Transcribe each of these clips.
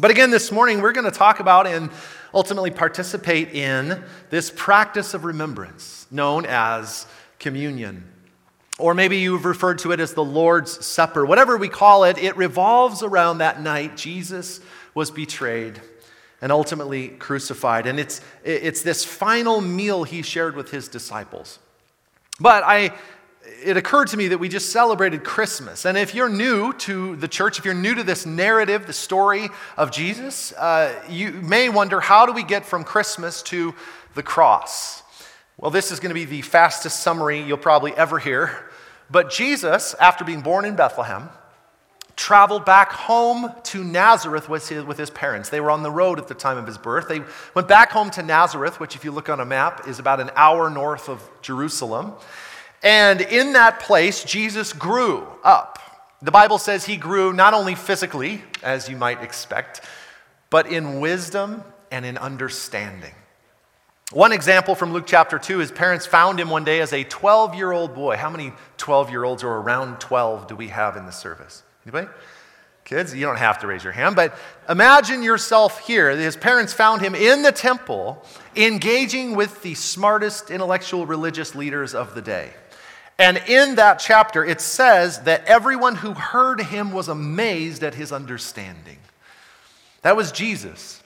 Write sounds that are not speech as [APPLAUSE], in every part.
But again, this morning we're going to talk about and ultimately participate in this practice of remembrance known as communion. Or maybe you've referred to it as the Lord's Supper. Whatever we call it, it revolves around that night Jesus was betrayed and ultimately crucified. And it's, it's this final meal he shared with his disciples. But I, it occurred to me that we just celebrated Christmas. And if you're new to the church, if you're new to this narrative, the story of Jesus, uh, you may wonder how do we get from Christmas to the cross? Well, this is going to be the fastest summary you'll probably ever hear. But Jesus, after being born in Bethlehem, traveled back home to Nazareth with his, with his parents. They were on the road at the time of his birth. They went back home to Nazareth, which, if you look on a map, is about an hour north of Jerusalem. And in that place, Jesus grew up. The Bible says he grew not only physically, as you might expect, but in wisdom and in understanding. One example from Luke chapter 2 his parents found him one day as a 12 year old boy. How many 12 year olds or around 12 do we have in the service? Anybody? Kids, you don't have to raise your hand, but imagine yourself here. His parents found him in the temple engaging with the smartest intellectual religious leaders of the day. And in that chapter, it says that everyone who heard him was amazed at his understanding. That was Jesus.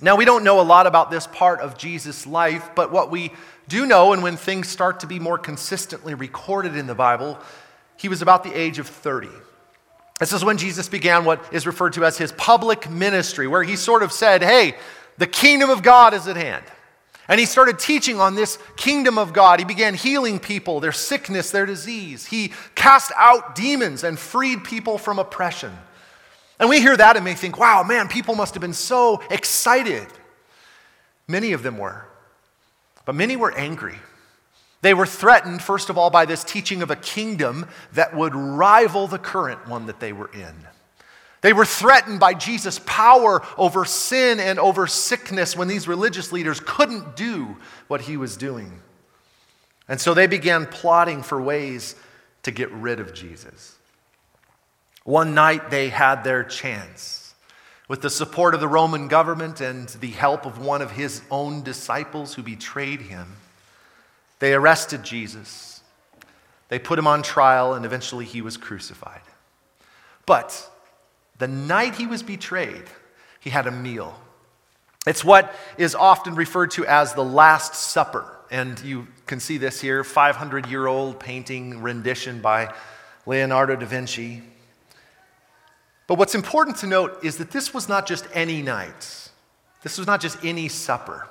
Now, we don't know a lot about this part of Jesus' life, but what we do know, and when things start to be more consistently recorded in the Bible, he was about the age of 30. This is when Jesus began what is referred to as his public ministry, where he sort of said, Hey, the kingdom of God is at hand. And he started teaching on this kingdom of God. He began healing people, their sickness, their disease. He cast out demons and freed people from oppression. And we hear that and may think, wow, man, people must have been so excited. Many of them were. But many were angry. They were threatened, first of all, by this teaching of a kingdom that would rival the current one that they were in. They were threatened by Jesus' power over sin and over sickness when these religious leaders couldn't do what he was doing. And so they began plotting for ways to get rid of Jesus. One night they had their chance. With the support of the Roman government and the help of one of his own disciples who betrayed him, they arrested Jesus. They put him on trial, and eventually he was crucified. But the night he was betrayed, he had a meal. It's what is often referred to as the Last Supper. And you can see this here 500 year old painting rendition by Leonardo da Vinci. But what's important to note is that this was not just any night, this was not just any supper.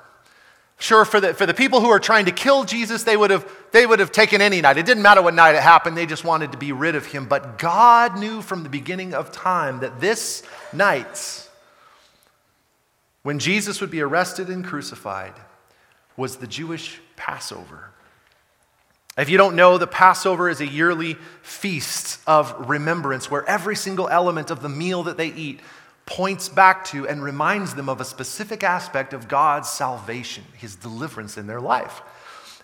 Sure, for the, for the people who are trying to kill Jesus, they would, have, they would have taken any night. It didn't matter what night it happened, they just wanted to be rid of him. But God knew from the beginning of time that this night, when Jesus would be arrested and crucified, was the Jewish Passover. If you don't know, the Passover is a yearly feast of remembrance where every single element of the meal that they eat points back to and reminds them of a specific aspect of God's salvation, his deliverance in their life.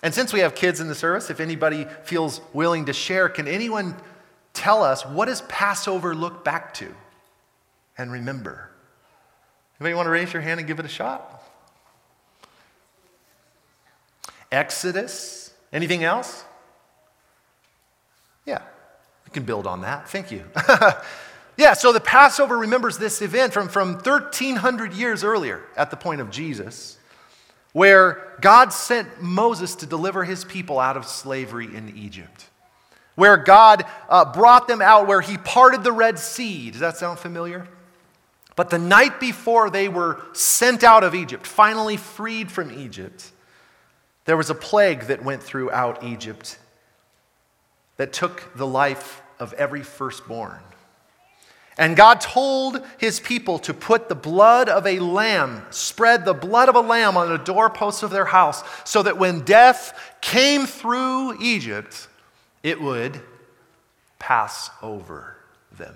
And since we have kids in the service, if anybody feels willing to share, can anyone tell us what does Passover look back to and remember? Anybody want to raise your hand and give it a shot? Exodus, Anything else? Yeah, we can build on that. Thank you. [LAUGHS] yeah, so the Passover remembers this event from, from 1,300 years earlier at the point of Jesus, where God sent Moses to deliver his people out of slavery in Egypt. Where God uh, brought them out, where he parted the Red Sea. Does that sound familiar? But the night before they were sent out of Egypt, finally freed from Egypt, there was a plague that went throughout Egypt that took the life of every firstborn. And God told his people to put the blood of a lamb, spread the blood of a lamb on the doorposts of their house, so that when death came through Egypt, it would pass over them.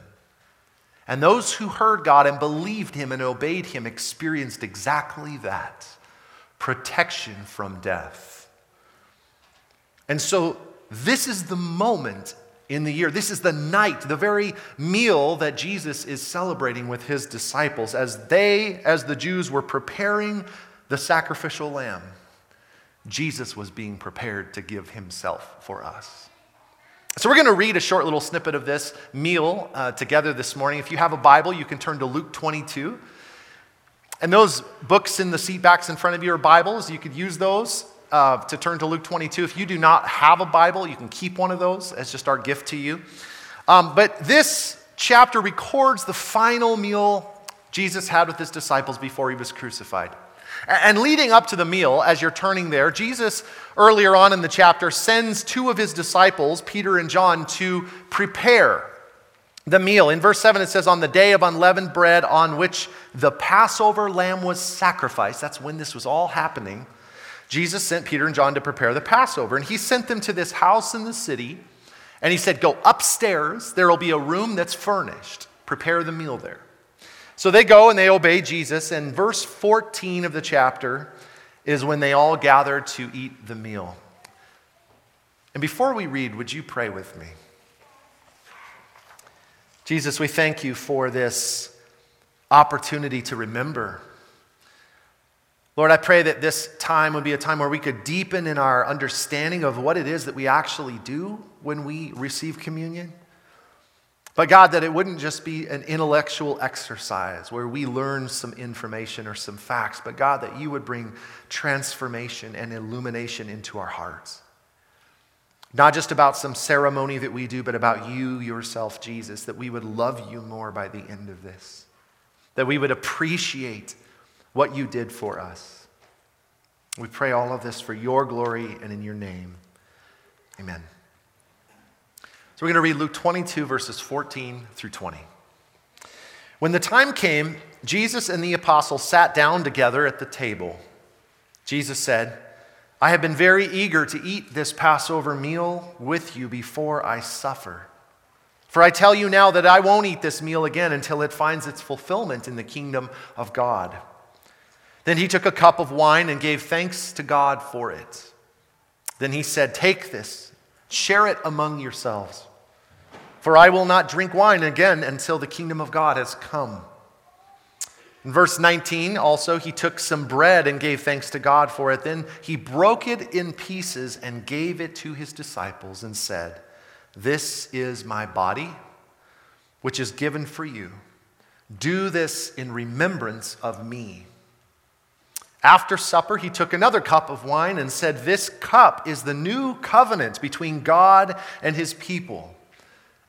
And those who heard God and believed him and obeyed him experienced exactly that protection from death. And so, this is the moment in the year. This is the night, the very meal that Jesus is celebrating with his disciples as they, as the Jews, were preparing the sacrificial lamb. Jesus was being prepared to give himself for us. So, we're going to read a short little snippet of this meal uh, together this morning. If you have a Bible, you can turn to Luke 22. And those books in the seat backs in front of you are Bibles. You could use those uh, to turn to Luke 22. If you do not have a Bible, you can keep one of those as just our gift to you. Um, but this chapter records the final meal Jesus had with his disciples before he was crucified. And leading up to the meal, as you're turning there, Jesus, earlier on in the chapter, sends two of his disciples, Peter and John, to prepare the meal. In verse 7, it says, On the day of unleavened bread on which the Passover lamb was sacrificed, that's when this was all happening, Jesus sent Peter and John to prepare the Passover. And he sent them to this house in the city, and he said, Go upstairs, there will be a room that's furnished. Prepare the meal there. So they go and they obey Jesus, and verse 14 of the chapter is when they all gather to eat the meal. And before we read, would you pray with me? Jesus, we thank you for this opportunity to remember. Lord, I pray that this time would be a time where we could deepen in our understanding of what it is that we actually do when we receive communion. But God, that it wouldn't just be an intellectual exercise where we learn some information or some facts, but God, that you would bring transformation and illumination into our hearts. Not just about some ceremony that we do, but about you yourself, Jesus, that we would love you more by the end of this, that we would appreciate what you did for us. We pray all of this for your glory and in your name. Amen. So we're going to read Luke 22, verses 14 through 20. When the time came, Jesus and the apostles sat down together at the table. Jesus said, I have been very eager to eat this Passover meal with you before I suffer. For I tell you now that I won't eat this meal again until it finds its fulfillment in the kingdom of God. Then he took a cup of wine and gave thanks to God for it. Then he said, Take this, share it among yourselves. For I will not drink wine again until the kingdom of God has come. In verse 19, also, he took some bread and gave thanks to God for it. Then he broke it in pieces and gave it to his disciples and said, This is my body, which is given for you. Do this in remembrance of me. After supper, he took another cup of wine and said, This cup is the new covenant between God and his people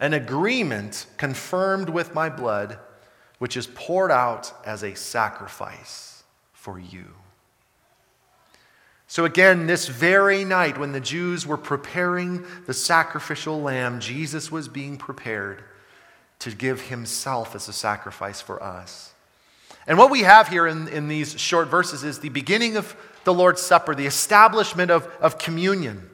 an agreement confirmed with my blood, which is poured out as a sacrifice for you. So, again, this very night when the Jews were preparing the sacrificial lamb, Jesus was being prepared to give himself as a sacrifice for us. And what we have here in, in these short verses is the beginning of the Lord's Supper, the establishment of, of communion,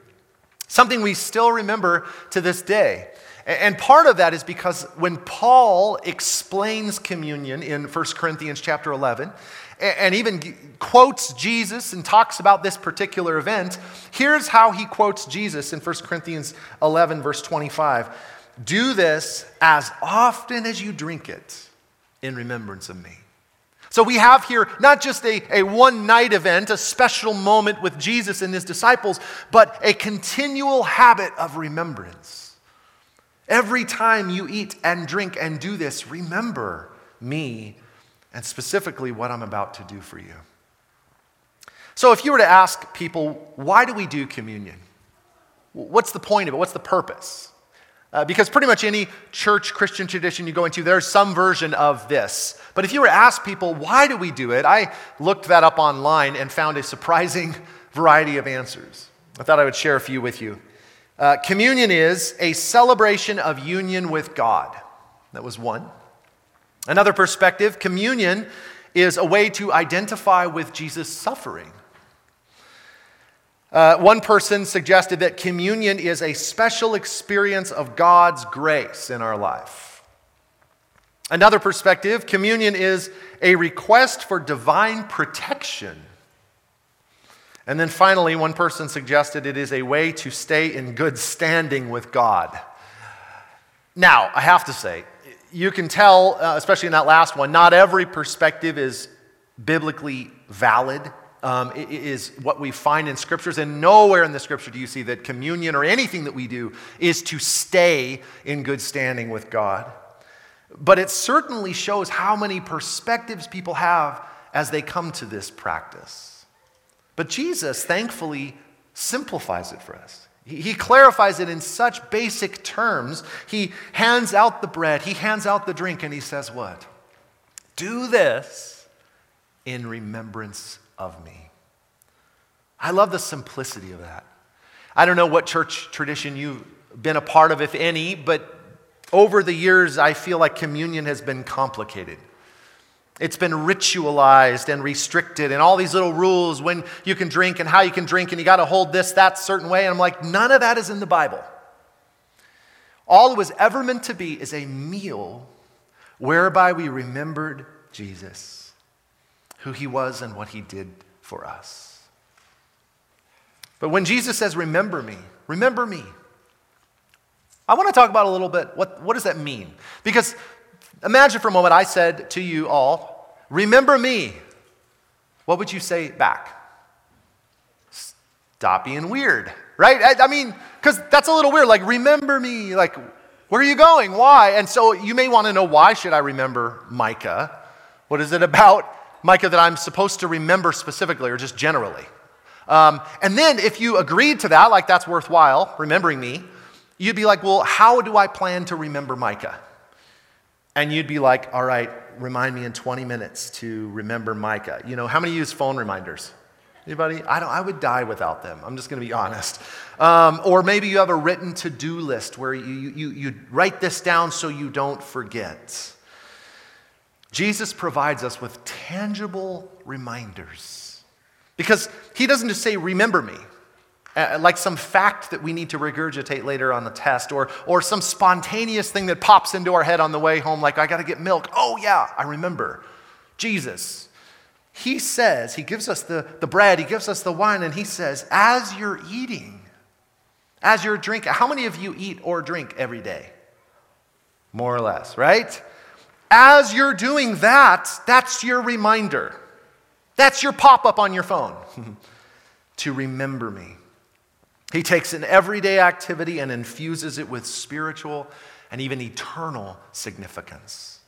something we still remember to this day. And part of that is because when Paul explains communion in 1 Corinthians chapter 11, and even quotes Jesus and talks about this particular event, here's how he quotes Jesus in 1 Corinthians 11, verse 25 Do this as often as you drink it in remembrance of me. So we have here not just a, a one night event, a special moment with Jesus and his disciples, but a continual habit of remembrance. Every time you eat and drink and do this, remember me and specifically what I'm about to do for you. So, if you were to ask people, why do we do communion? What's the point of it? What's the purpose? Uh, because pretty much any church Christian tradition you go into, there's some version of this. But if you were to ask people, why do we do it? I looked that up online and found a surprising [LAUGHS] variety of answers. I thought I would share a few with you. Uh, communion is a celebration of union with God. That was one. Another perspective communion is a way to identify with Jesus' suffering. Uh, one person suggested that communion is a special experience of God's grace in our life. Another perspective communion is a request for divine protection and then finally, one person suggested it is a way to stay in good standing with God. Now, I have to say, you can tell, uh, especially in that last one, not every perspective is biblically valid. Um, is what we find in scriptures, and nowhere in the scripture do you see that communion or anything that we do is to stay in good standing with God. But it certainly shows how many perspectives people have as they come to this practice. But Jesus, thankfully, simplifies it for us. He clarifies it in such basic terms. He hands out the bread, he hands out the drink, and he says, What? Do this in remembrance of me. I love the simplicity of that. I don't know what church tradition you've been a part of, if any, but over the years, I feel like communion has been complicated. It's been ritualized and restricted, and all these little rules when you can drink and how you can drink, and you got to hold this, that certain way. And I'm like, none of that is in the Bible. All it was ever meant to be is a meal whereby we remembered Jesus, who he was and what he did for us. But when Jesus says, Remember me, remember me, I want to talk about a little bit what, what does that mean? Because Imagine for a moment I said to you all, Remember me. What would you say back? Stop being weird, right? I, I mean, because that's a little weird. Like, remember me. Like, where are you going? Why? And so you may want to know why should I remember Micah? What is it about Micah that I'm supposed to remember specifically or just generally? Um, and then if you agreed to that, like that's worthwhile, remembering me, you'd be like, well, how do I plan to remember Micah? and you'd be like, all right, remind me in 20 minutes to remember Micah. You know, how many use phone reminders? Anybody? I, don't, I would die without them. I'm just going to be honest. Um, or maybe you have a written to do list where you, you, you write this down so you don't forget. Jesus provides us with tangible reminders because he doesn't just say, Remember me uh, like some fact that we need to regurgitate later on the test, or, or some spontaneous thing that pops into our head on the way home, like, I got to get milk. Oh, yeah, I remember. Jesus. He says, He gives us the, the bread, He gives us the wine, and He says, as you're eating, as you're drinking, how many of you eat or drink every day? More or less, right? As you're doing that, that's your reminder. That's your pop up on your phone [LAUGHS] to remember me. He takes an everyday activity and infuses it with spiritual and even eternal significance.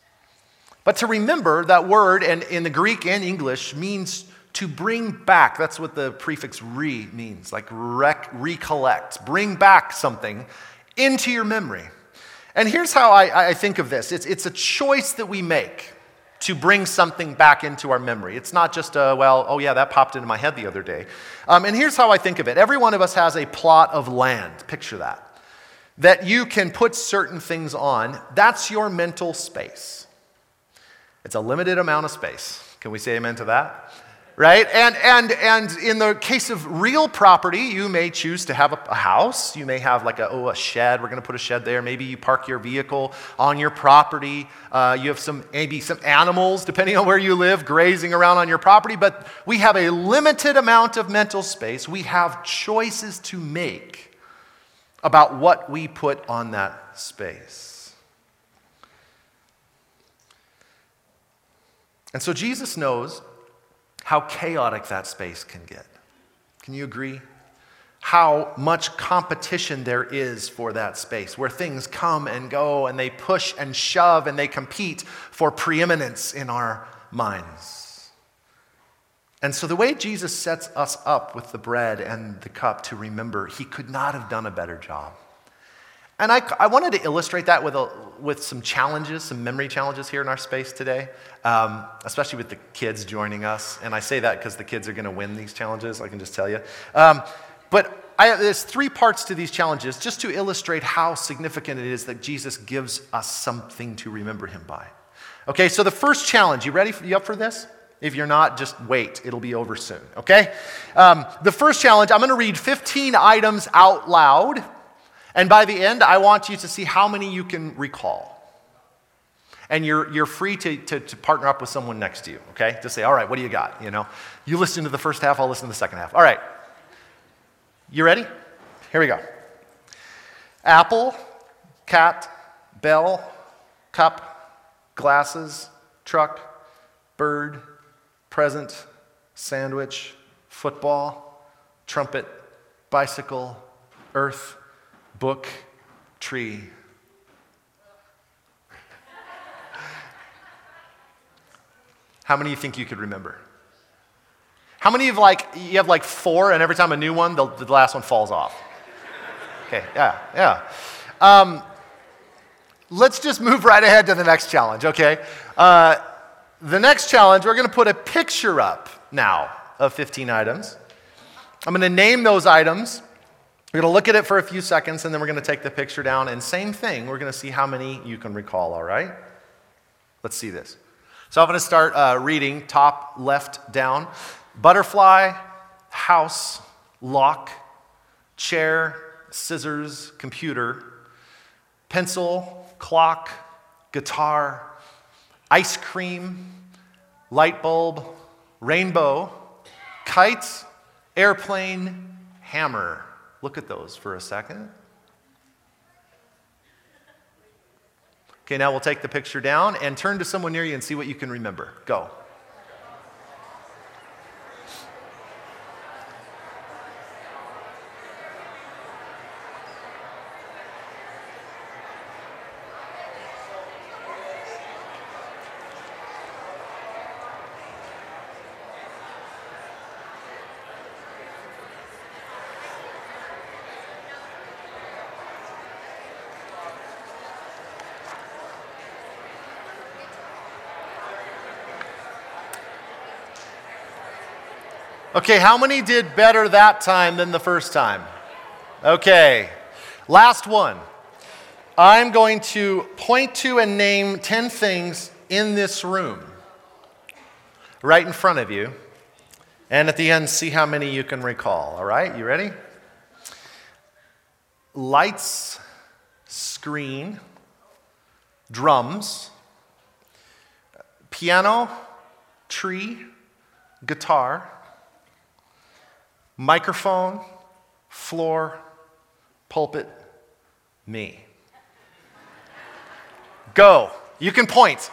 But to remember, that word, and in the Greek and English, means to bring back. That's what the prefix re means, like rec- recollect, bring back something into your memory. And here's how I, I think of this it's, it's a choice that we make to bring something back into our memory. It's not just a, well, oh yeah, that popped into my head the other day. Um, and here's how I think of it every one of us has a plot of land. Picture that. That you can put certain things on. That's your mental space. It's a limited amount of space. Can we say amen to that? Right? And, and, and in the case of real property, you may choose to have a, a house. You may have like a, oh, a shed. We're going to put a shed there. Maybe you park your vehicle on your property. Uh, you have some, maybe some animals, depending on where you live, grazing around on your property. But we have a limited amount of mental space. We have choices to make about what we put on that space. And so Jesus knows how chaotic that space can get. Can you agree? How much competition there is for that space, where things come and go and they push and shove and they compete for preeminence in our minds. And so, the way Jesus sets us up with the bread and the cup to remember, he could not have done a better job. And I, I wanted to illustrate that with, a, with some challenges, some memory challenges here in our space today, um, especially with the kids joining us. And I say that because the kids are going to win these challenges, I can just tell you. Um, but I, there's three parts to these challenges just to illustrate how significant it is that Jesus gives us something to remember him by. Okay, so the first challenge, you ready? For, you up for this? If you're not, just wait. It'll be over soon, okay? Um, the first challenge, I'm going to read 15 items out loud. And by the end, I want you to see how many you can recall. And you're, you're free to, to, to, partner up with someone next to you, okay? To say, all right, what do you got? You know, you listen to the first half, I'll listen to the second half. All right. You ready? Here we go. Apple, cat, bell, cup, glasses, truck, bird, present, sandwich, football, trumpet, bicycle, earth, book, tree. How many you think you could remember? How many of like you have like four, and every time a new one, the, the last one falls off? Okay, yeah, yeah. Um, let's just move right ahead to the next challenge, okay? Uh, the next challenge, we're going to put a picture up now of 15 items. I'm going to name those items. We're going to look at it for a few seconds, and then we're going to take the picture down. And same thing, we're going to see how many you can recall, all right? Let's see this. So I'm going to start uh, reading top left down butterfly, house, lock, chair, scissors, computer, pencil, clock, guitar, ice cream, light bulb, rainbow, kite, airplane, hammer. Look at those for a second. Okay, now we'll take the picture down and turn to someone near you and see what you can remember. Go. Okay, how many did better that time than the first time? Okay, last one. I'm going to point to and name 10 things in this room right in front of you. And at the end, see how many you can recall. All right, you ready? Lights, screen, drums, piano, tree, guitar microphone, floor, pulpit, me. Go. You can point.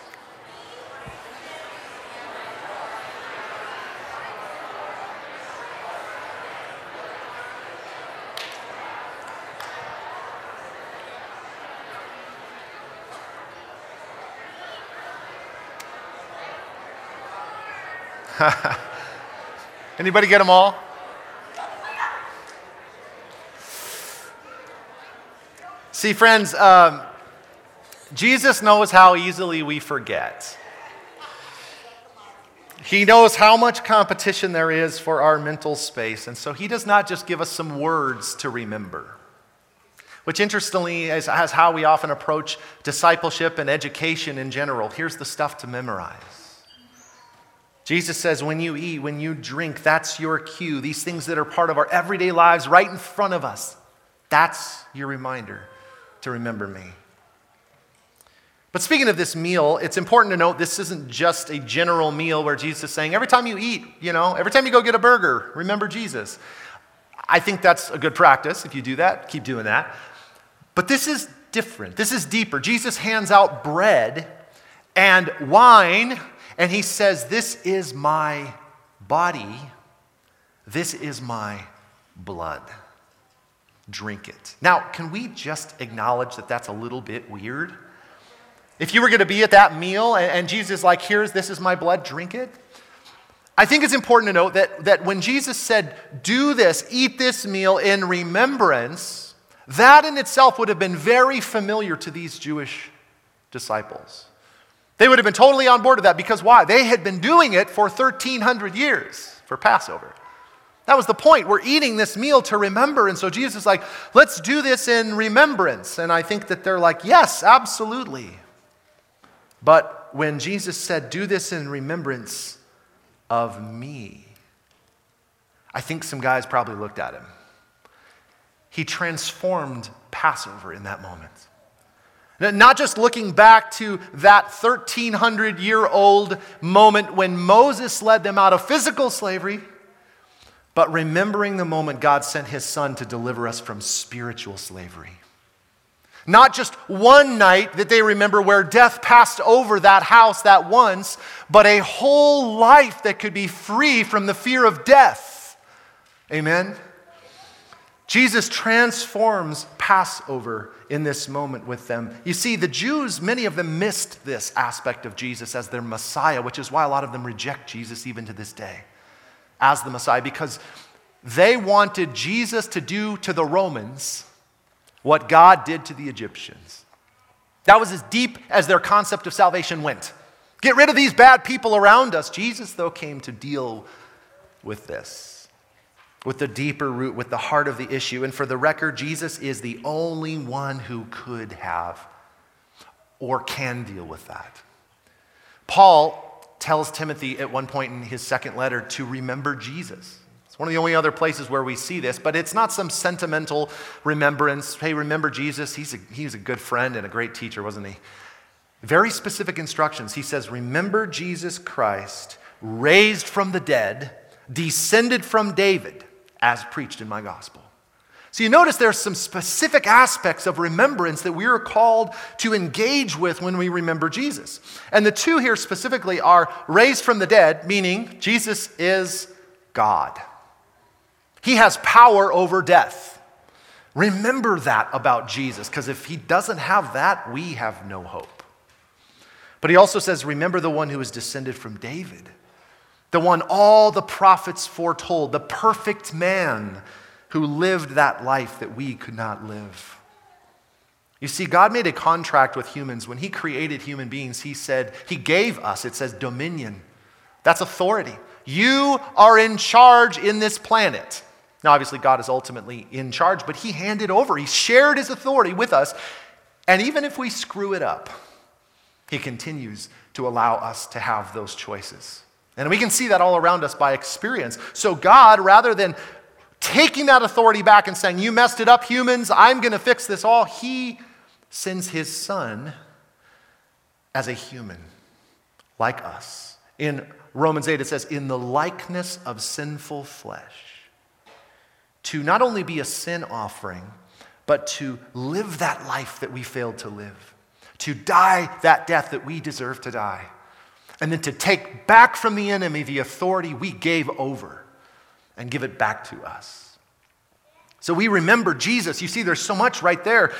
[LAUGHS] Anybody get them all? See, friends, um, Jesus knows how easily we forget. He knows how much competition there is for our mental space, and so He does not just give us some words to remember, which interestingly is, is how we often approach discipleship and education in general. Here's the stuff to memorize. Jesus says, when you eat, when you drink, that's your cue. These things that are part of our everyday lives right in front of us, that's your reminder to remember me. But speaking of this meal, it's important to note this isn't just a general meal where Jesus is saying, every time you eat, you know, every time you go get a burger, remember Jesus. I think that's a good practice. If you do that, keep doing that. But this is different. This is deeper. Jesus hands out bread and wine, and he says, This is my body, this is my blood drink it. Now, can we just acknowledge that that's a little bit weird? If you were going to be at that meal and, and Jesus is like, here's, this is my blood, drink it. I think it's important to note that, that when Jesus said, do this, eat this meal in remembrance, that in itself would have been very familiar to these Jewish disciples. They would have been totally on board with that because why? They had been doing it for 1,300 years for Passover. That was the point. We're eating this meal to remember. And so Jesus is like, let's do this in remembrance. And I think that they're like, yes, absolutely. But when Jesus said, do this in remembrance of me, I think some guys probably looked at him. He transformed Passover in that moment. Not just looking back to that 1300 year old moment when Moses led them out of physical slavery but remembering the moment God sent his son to deliver us from spiritual slavery. Not just one night that they remember where death passed over that house that once, but a whole life that could be free from the fear of death. Amen? Jesus transforms Passover in this moment with them. You see, the Jews, many of them missed this aspect of Jesus as their Messiah, which is why a lot of them reject Jesus even to this day as the Messiah, because they wanted Jesus to do to the Romans what God did to the Egyptians. That was as deep as their concept of salvation went. Get rid of these bad people around us. Jesus, though, came to deal with this, with the deeper root, with the heart of the issue. And for the record, Jesus is the only one who could have or can deal with that. Paul tells Timothy at one point in his second letter to remember Jesus. It's one of the only other places where we see this, but it's not some sentimental remembrance. Hey, remember Jesus? He's a, he's a good friend and a great teacher, wasn't he? Very specific instructions. He says, Remember Jesus Christ, raised from the dead, descended from David, as preached in my gospel. So you notice there's some specific aspects of remembrance that we are called to engage with when we remember Jesus. And the two here specifically are raised from the dead, meaning Jesus is God. He has power over death. Remember that about Jesus, because if he doesn't have that, we have no hope. But he also says, Remember the one who is descended from David, the one all the prophets foretold, the perfect man who lived that life that we could not live. You see, God made a contract with humans. When He created human beings, He said, He gave us, it says, dominion. That's authority. You are in charge in this planet. Now, obviously, God is ultimately in charge, but He handed over, He shared His authority with us. And even if we screw it up, He continues to allow us to have those choices. And we can see that all around us by experience. So, God, rather than taking that authority back and saying, You messed it up, humans, I'm going to fix this all, he sends his son as a human, like us. In Romans 8, it says, In the likeness of sinful flesh, to not only be a sin offering, but to live that life that we failed to live, to die that death that we deserve to die, and then to take back from the enemy the authority we gave over and give it back to us. So we remember Jesus. You see, there's so much right there.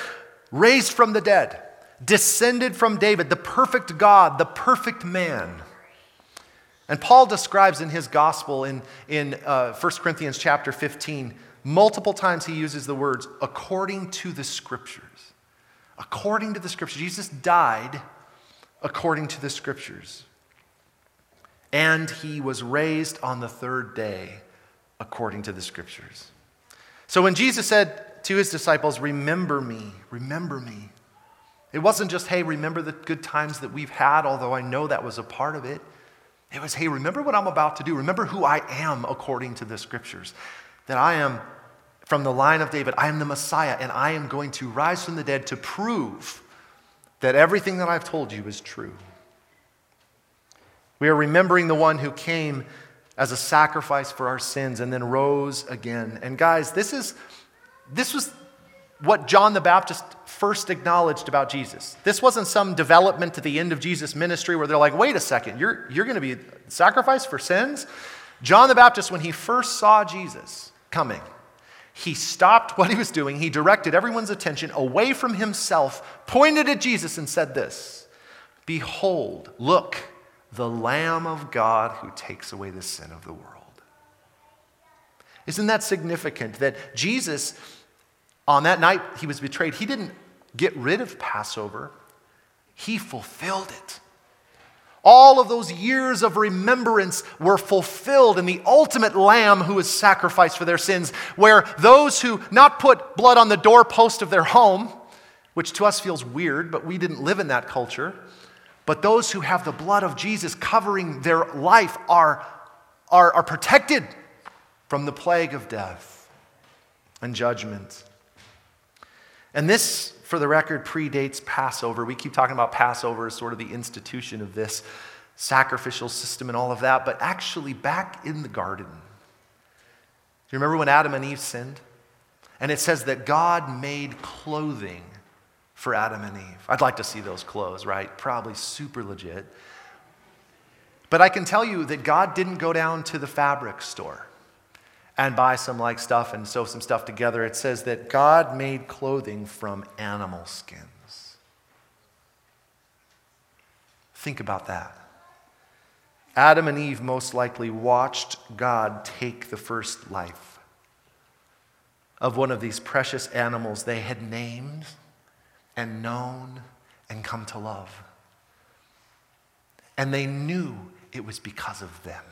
Raised from the dead, descended from David, the perfect God, the perfect man. And Paul describes in his gospel in, in uh, 1 Corinthians chapter 15, multiple times he uses the words, according to the scriptures. According to the scriptures. Jesus died according to the scriptures. And he was raised on the third day according to the scriptures. So when Jesus said to his disciples, Remember me, remember me, it wasn't just, Hey, remember the good times that we've had, although I know that was a part of it. It was, Hey, remember what I'm about to do. Remember who I am according to the scriptures. That I am from the line of David, I am the Messiah, and I am going to rise from the dead to prove that everything that I've told you is true. We are remembering the one who came as a sacrifice for our sins and then rose again. And guys, this is this was what John the Baptist first acknowledged about Jesus. This wasn't some development to the end of Jesus' ministry where they're like, wait a second, you're, you're going to be sacrificed for sins? John the Baptist, when he first saw Jesus coming, he stopped what he was doing. He directed everyone's attention away from himself, pointed at Jesus, and said this Behold, look, the Lamb of God who takes away the sin of the world. Isn't that significant that Jesus, on that night he was betrayed, he didn't get rid of Passover, he fulfilled it. All of those years of remembrance were fulfilled in the ultimate lamb who was sacrificed for their sins, where those who not put blood on the doorpost of their home, which to us feels weird, but we didn't live in that culture, but those who have the blood of Jesus covering their life are, are, are protected from the plague of death and judgment. And this, for the record, predates Passover. We keep talking about Passover as sort of the institution of this sacrificial system and all of that, but actually, back in the garden, do you remember when Adam and Eve sinned? And it says that God made clothing for Adam and Eve. I'd like to see those clothes, right? Probably super legit. But I can tell you that God didn't go down to the fabric store and buy some like stuff and sew some stuff together. It says that God made clothing from animal skins. Think about that. Adam and Eve most likely watched God take the first life of one of these precious animals they had named and known and come to love. And they knew it was because of them.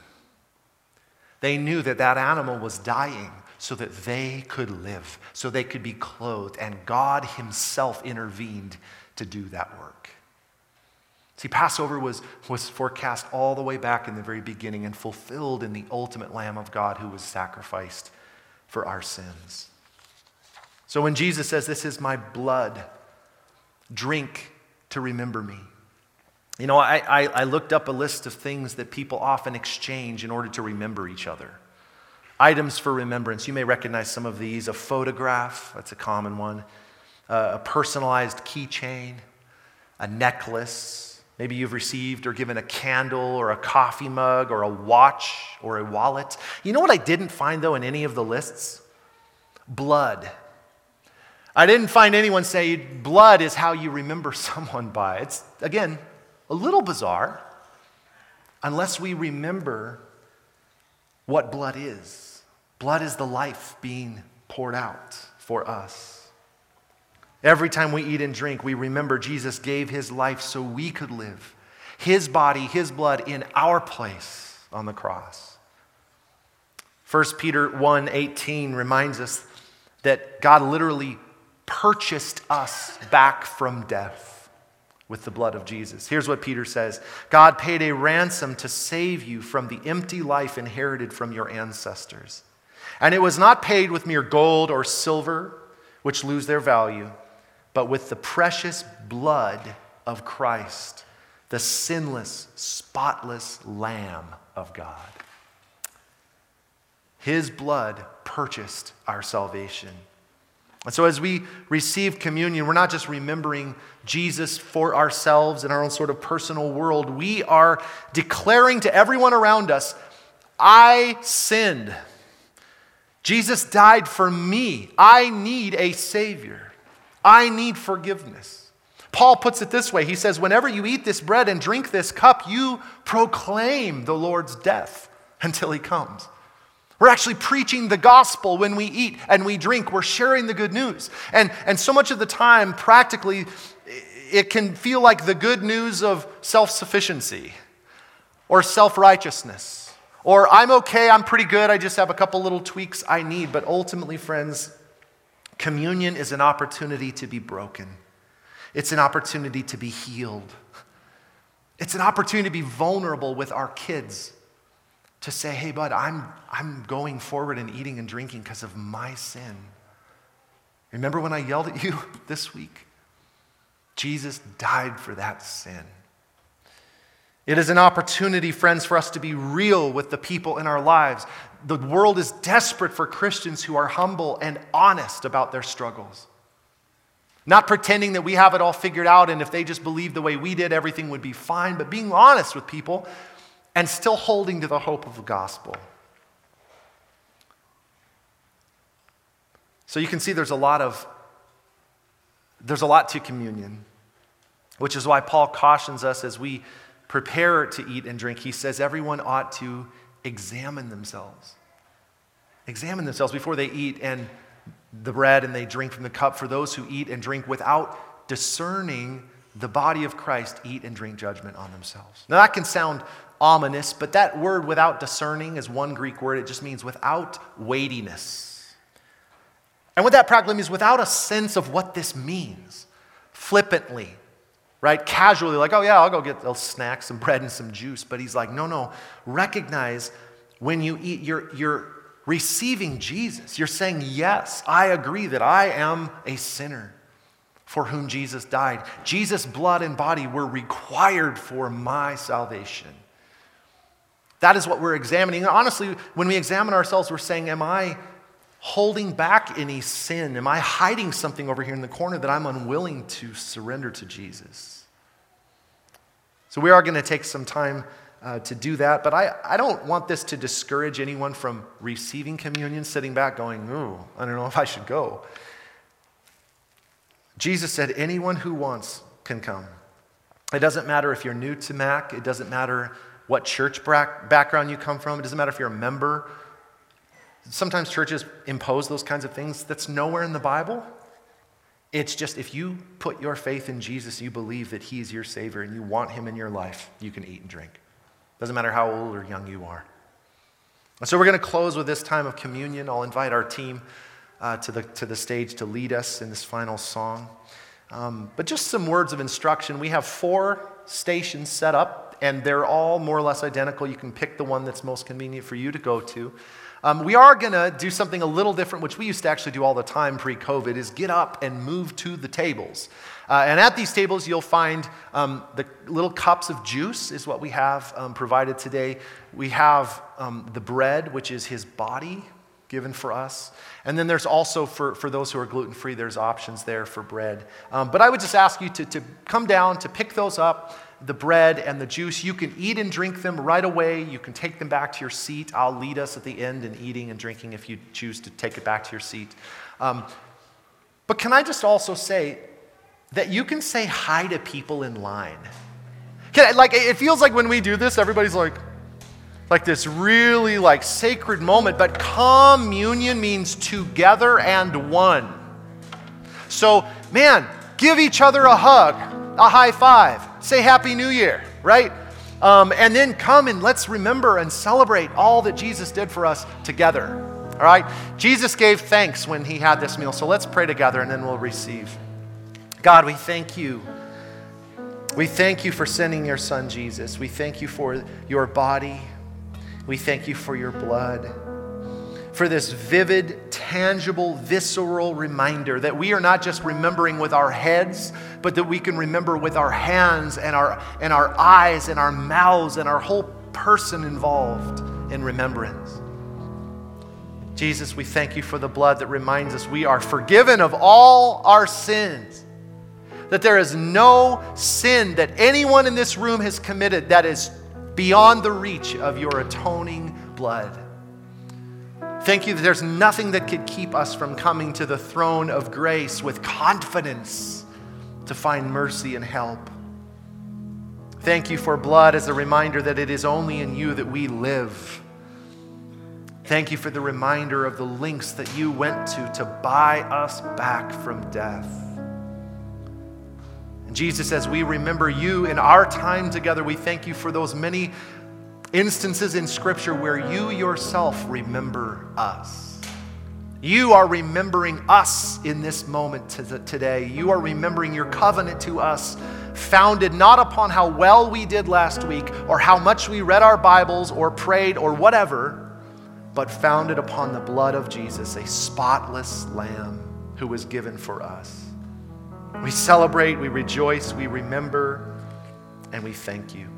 They knew that that animal was dying so that they could live, so they could be clothed, and God Himself intervened to do that work. See, Passover was, was forecast all the way back in the very beginning and fulfilled in the ultimate Lamb of God who was sacrificed for our sins. So when Jesus says, This is my blood, drink to remember me. You know, I, I, I, looked up a list of things that people often exchange in order to remember each other. Items for remembrance. You may recognize some of these a photograph, that's a common one, uh, a personalized keychain, a necklace. Maybe you've received or given a candle or a coffee mug or a watch or a wallet. You know what I didn't find, though, in any of the lists? Blood. I didn't find anyone say blood is how you remember [LAUGHS] someone by. It's, again, a little bizarre unless we remember what blood is. Blood is the life being poured out for us. Every time we eat and drink, we remember Jesus gave his life so we could live. His body, his blood in our place on the cross. 1 Peter 1:18 reminds us that God literally purchased us back from death with the blood of Jesus. Here's what Peter says God paid a ransom to save you from the empty life inherited from your ancestors. And it was not paid with mere gold or silver, which lose their value, but with the precious blood of Christ, the sinless, spotless Lamb of God. His blood purchased our salvation. And so, as we receive communion, we're not just remembering Jesus for ourselves in our own sort of personal world. We are declaring to everyone around us, I sinned. Jesus died for me. I need a Savior. I need forgiveness. Paul puts it this way He says, Whenever you eat this bread and drink this cup, you proclaim the Lord's death until He comes. We're actually preaching the gospel when we eat and we drink. We're sharing the good news. And, and so much of the time, practically, it can feel like the good news of self sufficiency or self righteousness. Or I'm okay, I'm pretty good, I just have a couple little tweaks I need. But ultimately, friends, communion is an opportunity to be broken, it's an opportunity to be healed, it's an opportunity to be vulnerable with our kids to say, hey, bud, I'm, I'm going forward and eating and drinking because of my sin. Remember when I yelled at you [LAUGHS] this week? Jesus died for that sin. It is an opportunity, friends, for us to be real with the people in our lives. The world is desperate for Christians who are humble and honest about their struggles. Not pretending that we have it all figured out and if they just believed the way we did, everything would be fine, but being honest with people and still holding to the hope of the gospel. So you can see there's a lot of there's a lot to communion, which is why Paul cautions us as we prepare to eat and drink. He says everyone ought to examine themselves. Examine themselves before they eat and the bread and they drink from the cup for those who eat and drink without discerning the body of Christ eat and drink judgment on themselves. Now that can sound ominous, but that word without discerning is one Greek word. It just means without weightiness. And what that practically means, without a sense of what this means, flippantly, right? Casually, like, oh yeah, I'll go get a snack, some bread, and some juice. But he's like, no, no, recognize when you eat, you're, you're receiving Jesus. You're saying, yes, I agree that I am a sinner for whom Jesus died. Jesus' blood and body were required for my salvation. That is what we're examining. And honestly, when we examine ourselves, we're saying, Am I holding back any sin? Am I hiding something over here in the corner that I'm unwilling to surrender to Jesus? So, we are going to take some time uh, to do that, but I, I don't want this to discourage anyone from receiving communion, sitting back going, Ooh, I don't know if I should go. Jesus said, Anyone who wants can come. It doesn't matter if you're new to Mac, it doesn't matter what church background you come from, it doesn't matter if you're a member. Sometimes churches impose those kinds of things that's nowhere in the Bible. It's just if you put your faith in Jesus, you believe that He is your Savior and you want Him in your life, you can eat and drink. Doesn't matter how old or young you are. And so we're going to close with this time of communion. I'll invite our team uh, to, the, to the stage to lead us in this final song. Um, but just some words of instruction. We have four stations set up, and they're all more or less identical. You can pick the one that's most convenient for you to go to. Um, we are going to do something a little different, which we used to actually do all the time pre COVID, is get up and move to the tables. Uh, and at these tables, you'll find um, the little cups of juice, is what we have um, provided today. We have um, the bread, which is his body given for us. And then there's also, for, for those who are gluten free, there's options there for bread. Um, but I would just ask you to, to come down, to pick those up, the bread and the juice. You can eat and drink them right away. You can take them back to your seat. I'll lead us at the end in eating and drinking if you choose to take it back to your seat. Um, but can I just also say that you can say hi to people in line? Can, like, it feels like when we do this, everybody's like, like this really like sacred moment, but communion means together and one. So, man, give each other a hug, a high five, say Happy New Year, right? Um, and then come and let's remember and celebrate all that Jesus did for us together. All right? Jesus gave thanks when he had this meal. So let's pray together and then we'll receive. God, we thank you. We thank you for sending your son Jesus. We thank you for your body. We thank you for your blood, for this vivid, tangible, visceral reminder that we are not just remembering with our heads, but that we can remember with our hands and our, and our eyes and our mouths and our whole person involved in remembrance. Jesus, we thank you for the blood that reminds us we are forgiven of all our sins. That there is no sin that anyone in this room has committed that is beyond the reach of your atoning blood. Thank you that there's nothing that could keep us from coming to the throne of grace with confidence to find mercy and help. Thank you for blood as a reminder that it is only in you that we live. Thank you for the reminder of the links that you went to to buy us back from death. And Jesus, as we remember you in our time together, we thank you for those many instances in Scripture where you yourself remember us. You are remembering us in this moment today. You are remembering your covenant to us, founded not upon how well we did last week or how much we read our Bibles or prayed or whatever, but founded upon the blood of Jesus, a spotless lamb who was given for us. We celebrate, we rejoice, we remember, and we thank you.